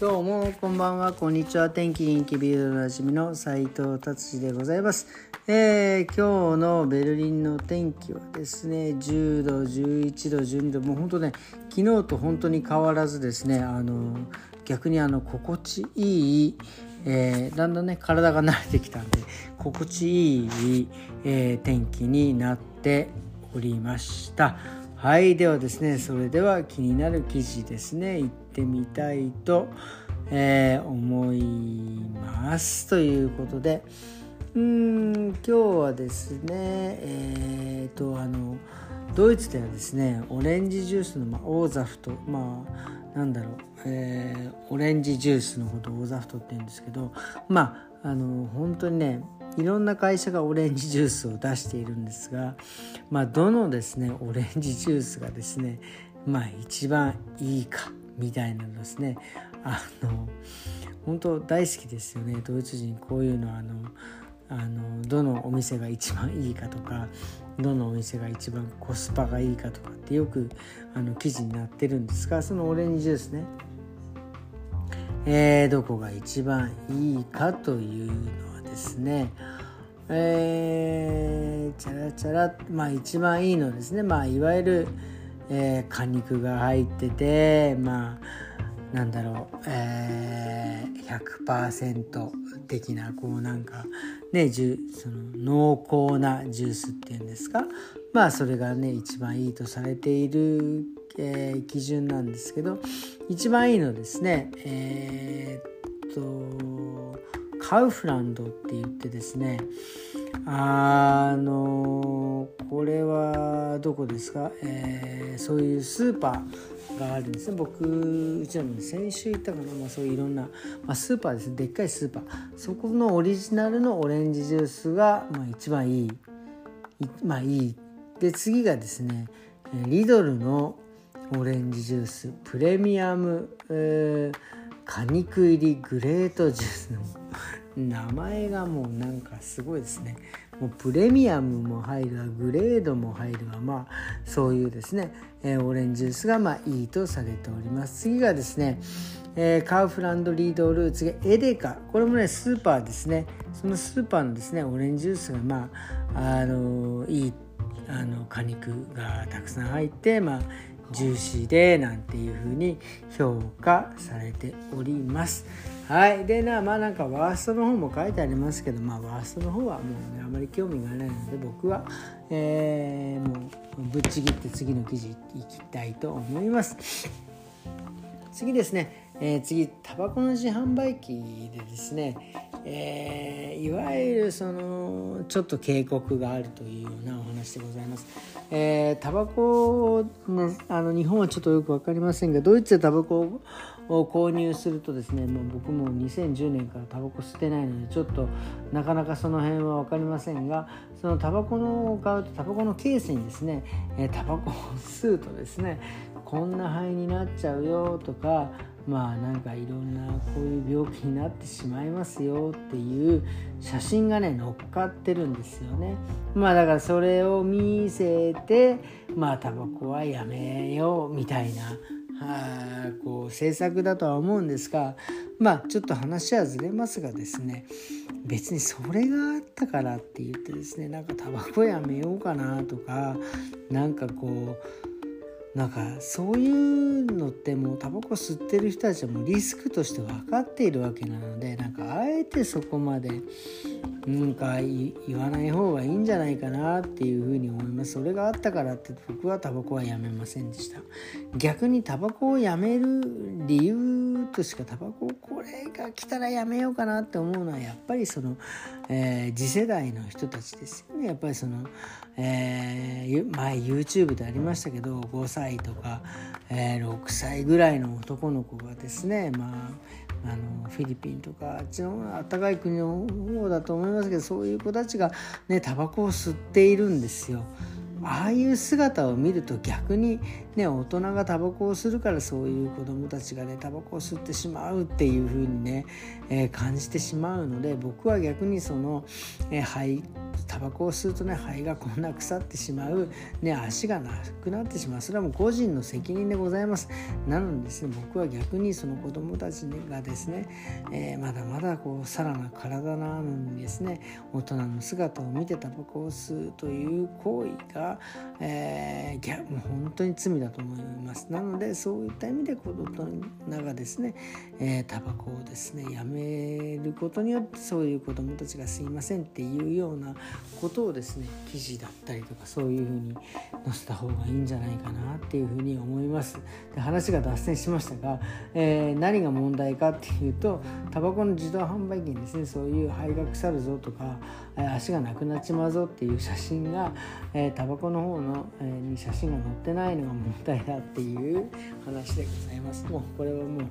どうもこんばんは。こんにちは。天気元気ビルドなじみの斉藤達治でございます、えー、今日のベルリンの天気はですね10度11度12度もう本当ね昨日と本当に変わらずですねあの逆にあの心地いいえー、だんだんね体が慣れてきたんで心地いい、えー、天気になっておりました。はいではですねそれでは気になる記事ですね行ってみたいと、えー、思います。ということでうん今日はですねえっ、とあのドイツではですねオレンジジュースの、まあ、オーザフトまあなんだろう、えー、オレンジジュースのことをオーザフトって言うんですけどまああの本当にねいろんな会社がオレンジジュースを出しているんですが、まあ、どのですねオレンジジュースがですね、まあ、一番いいか。みたいなのですね。あの本当大好きですよね。ドイツ人こういうのあのあのどのお店が一番いいかとかどのお店が一番コスパがいいかとかってよくあの記事になってるんですがそのオレンジジュースね。えー、どこが一番いいかというのはですね。えー、チャラチャラまあ一番いいのですね。まあいわゆる、えー、果肉が入っててまあなんだろう、えー、100%的なこうなんかねジュその濃厚なジュースっていうんですか？まあそれがね一番いいとされている、えー、基準なんですけど一番いいのですねえー、っとカウフランドって言ってですねあのこれはどこですか、えー、そういうスーパーがあるんですね。僕うちらも、先週行ったかな、まあ、そういういろんな、まあ、スーパーです。でっかいスーパー。そこのオリジナルのオレンジジュースが、まあ、一番いい。まあいい。で次がですねリドルのオレンジジュース。プレミアム、えー、果肉入りグレートジュースの名前がもうなんかすごいですね。もうプレミアムも入るわグレードも入るわまあそういうですね、えー、オレンジジュースがまあいいとされております。次がですね、えー、カウフランドリードルーツがエデカ。これもねスーパーですね。そのスーパーのですねオレンジジュースがまああのいいあの果肉がたくさん入ってまあジューシーでなんていう風に評価されております。はい。でな、まあなんかワーストの方も書いてありますけど、まあワーストの方はもうね、あまり興味がないので、僕は、えー、もうぶっちぎって次の記事いきたいと思います。次ですね、えー、次、タバコの自販売機でですね、えー、いわゆるそのちょっと警告があるというようなお話でございます。えー、タバコ、ね、あの日本はちょっとよく分かりませんがドイツでタバコを購入するとですねもう僕も2010年からタバコ吸ってないのでちょっとなかなかその辺は分かりませんがそのタバコのを買うとタバコのケースにですね、タバコを吸うとですねこんな肺になっちゃうよとかまあなんかいろんなこういう病気になってしまいますよっていう写真がね載っかってるんですよね。まあだからそれを見せてまあタバコはやめようみたいなはこう政策だとは思うんですがまあちょっと話はずれますがですね別にそれがあったからって言ってですねなんかタバコやめようかなとかなんかこうなんかそういうのってもうタバコ吸ってる人たちはもうリスクとして分かっているわけなのでなんかあえてそこまでなんか言わない方がいいんじゃないかなっていうふうに思います。それがあったからって僕はタバコはやめませんでした。逆にタバコをやめる理由としかタバコこれが来たらやめようかなって思うのはやっぱりその、えー、次世代の人たちですよねやっぱりその、えー、前 YouTube でありましたけど5歳とか、えー、6歳ぐらいの男の子がですねまああのフィリピンとかあっちの暖かい国の方だと思いますけどそういう子たちがねタバコを吸っているんですよ。ああいう姿を見ると逆にね大人がタバコをするからそういう子どもたちがねタバコを吸ってしまうっていう風にね、えー、感じてしまうので僕は逆にその、えー、肺タバコを吸うとね肺がこんな腐ってしまう、ね、足がなくなってしまう。それはもう個人の責任でございます。なのでですね僕は逆にその子供たちがですね、えー、まだまだこうさらな体なのにですね大人の姿を見てタバコを吸うという行為が、えー、もう本当に罪だと思います。なのでそういった意味で子供がですね、えー、タバコをですねやめることによってそういう子供たちがすいませんっていうようなことをですね記事だったりとかそういうふうに載せた方がいいんじゃないかなっていうふうに思います。で話が脱線しましたが、えー、何が問題かっていうとタバコの自動販売機にですねそういう肺が腐るぞとか足がなくなっちまうぞっていう写真が、え、タバコの方の、えー、に写真が載ってないのが問題だっていう話でございます。もうこれはもう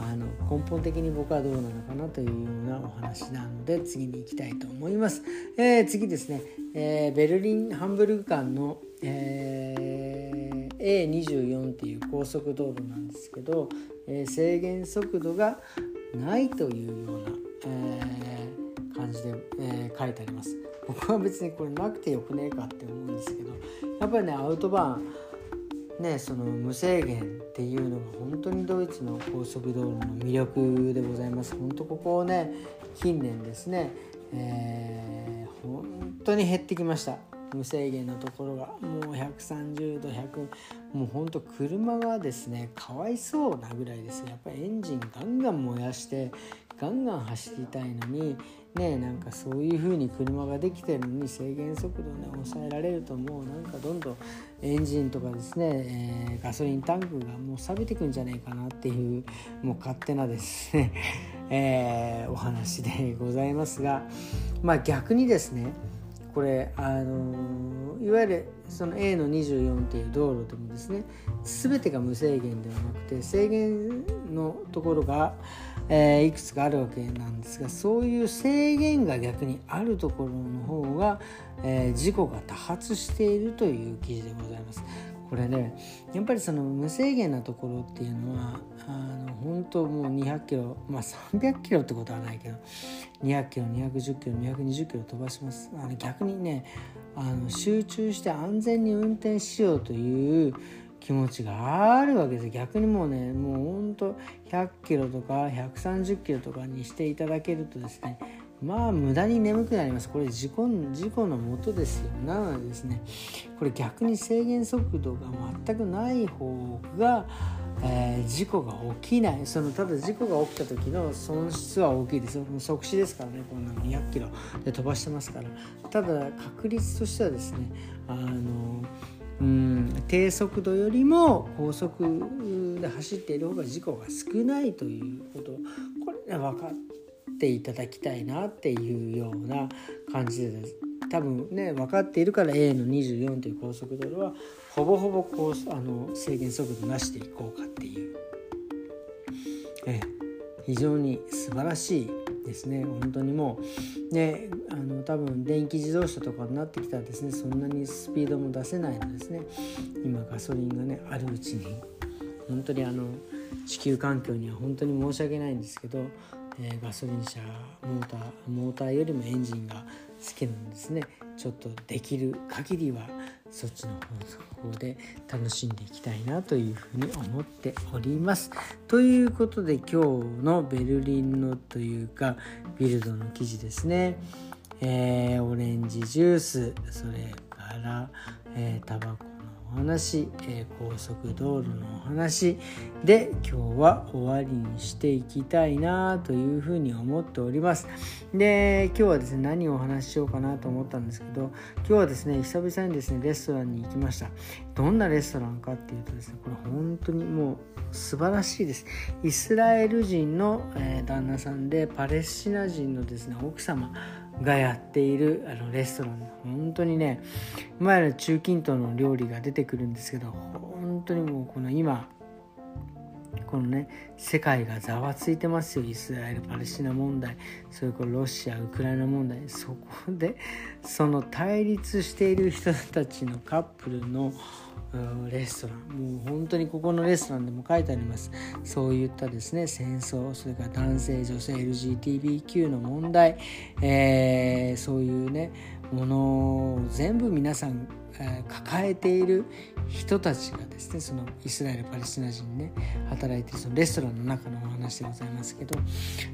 あの根本的に僕はどうなのかなというようなお話なので次に行きたいと思います、えー、次ですね、えー、ベルリン・ハンブルグ間の、えー、A24 っていう高速道路なんですけど、えー、制限速度がないというような、えー、感じで、えー、書いてあります。僕は別にこれなくてよくねえかって思うんですけどやっぱりねアウトバーンね、その無制限っていうのが本当にドイツの高速道路の魅力でございます。本当ここをね近年ですね、えー、本当に減ってきました。無制限のところが。もう130度100もうほんと車がですねかわいそうなぐらいです。やっぱりエンジンガンガン燃やしてガンガン走りたいのにねなんかそういう風に車ができてるのに制限速度ね抑えられるともうなんかどんどんエンジンとかですね、えー、ガソリンタンクがもう錆びてくんじゃないかなっていうもう勝手なですね、えー、お話でございますがまあ逆にですねこれあのいわゆるその A の24っていう道路でもですね全てが無制限ではなくて制限のところが、えー、いくつかあるわけなんですがそういう制限が逆にあるところの方が、えー、事故が多発しているという記事でございます。これねやっぱりその無制限なところっていうのはあの本当もう200キロまあ300キロってことはないけど200キロ210キロ220キロ飛ばしますあの逆にねあの集中して安全に運転しようという気持ちがあるわけです。逆にもうねもうほんと100キロとか130キロとかにしていただけるとですねまあ無駄に眠くなります。これ事故事故のもとですよ。なのでですねこれ逆に制限速度が全くない方が、えー、事故が起きない。そのただ事故が起きた時の損失は大きいですもう即死ですからねこんな200キロで飛ばしてますから。ただ確率としてはですねあのうん低速度よりも高速で走っている方が事故が少ないということ。これね分かっていただきたいなっていうような感じで多分ね分かっているから A の24という高速道路はほぼほぼこうあの制限速度なしでいこうかっていう、え。非常に素晴らしいですね。本当にもうねあの多分電気自動車とかになってきたらですねそんなにスピードも出せないのですね。今ガソリンがねあるうちに。本当にあの地球環境には本当に申し訳ないんですけどえー、ガソリン車モーターモーターよりもエンジンが好きなんですね。ちょっとできる限りはそっちの方で楽しんでいきたいなというふうに思っております。ということで今日のベルリンのというかビルドの記事ですね、えー、オレンジジュースそれから、えー、タバコ話、え、高速道路のお話で今日は終わりにしていきたいなというふうに思っております。で今日はですね何をお話ししようかなと思ったんですけど今日はですね久々にですねレストランに行きました。どんなレストランかっていうとですねこれ本当にもう素晴らしいです。イスラエル人の、え、旦那さんでパレスチナ人のですね奥様がやっているあのレストラン本当にね前の中近東の料理が出てくるんですけど本当にもうこの今このね世界がざわついてますよ。イスラエル・パレスチナ問題それからロシア・ウクライナ問題。そこでその対立している人たちのカップルのレストラン。もう本当にここのレストランでも書いてあります。そういったですね戦争それから男性女性 LGBTQ の問題、えー、そういうねものを全部皆さん抱えている人たちがですねそのイスラエルパレスチナ人ね働いてるそのレストランの中のお話でございますけど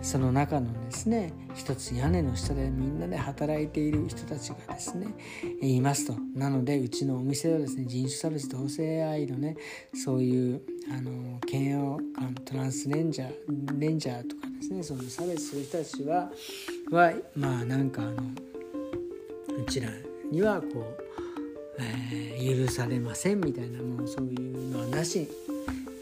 その中のですね一つ屋根の下でみんなで働いている人たちがですねいますと。なのでうちのお店はですね人種差別同性愛のねそういうあの嫌悪感トランスレンジャーレンジャーとかですねその差別する人たちははまあなんかあのうちらにはこうえー、許されませんみたいなもうそういうのはなし。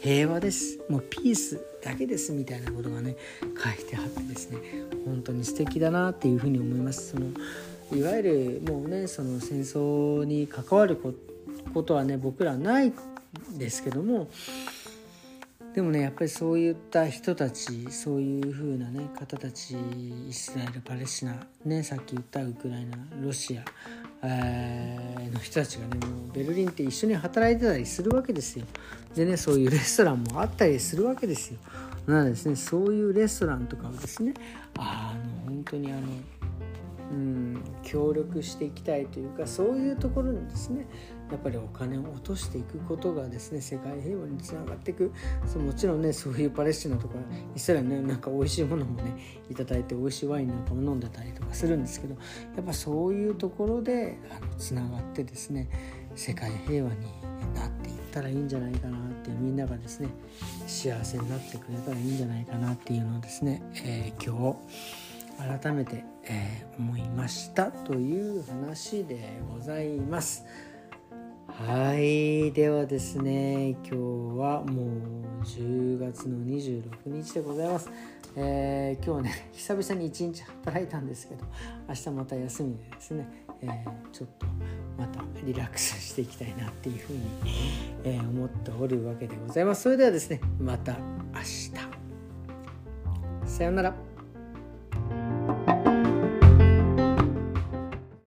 平和ですもうピースだけですみたいなことがね書いてあってですね。本当に素敵だなっていうふうに思います。そのいわゆるもうねその戦争に関わることはね僕らないですけどもでもねやっぱりそういった人たちそういう風なね方たちイスラエルパレスチナねさっき言ったウクライナロシアえの人たちがねもうベルリンって一緒に働いてたりするわけですよ。でねそういうレストランもあったりするわけですよ。なのでですねそういうレストランとかをですねあの本当にあのうん協力していきたいというかそういうところにですねやっぱりお金を落としていくことがですね世界平和につながっていくそもちろんねそういうパレスチナとかイスラエルねなんか美味しいものもね頂いて美味しいワインなんかも飲んでたりとかするんですけどやっぱそういうところでつながってですね世界平和になっていったらいいんじゃないかなってみんながですね幸せになってくれたらいいんじゃないかなっていうのをですね、えー、今日改めて、えー、思いましたという話でございます。はいではですね今日はもう10月の26日でございます、えー、今日はね久々に1日働いたんですけど明日また休みでですね、えー、ちょっとまたリラックスしていきたいなっていうふうに、えー、思っておるわけでございます。それではですねまた明日。さようなら。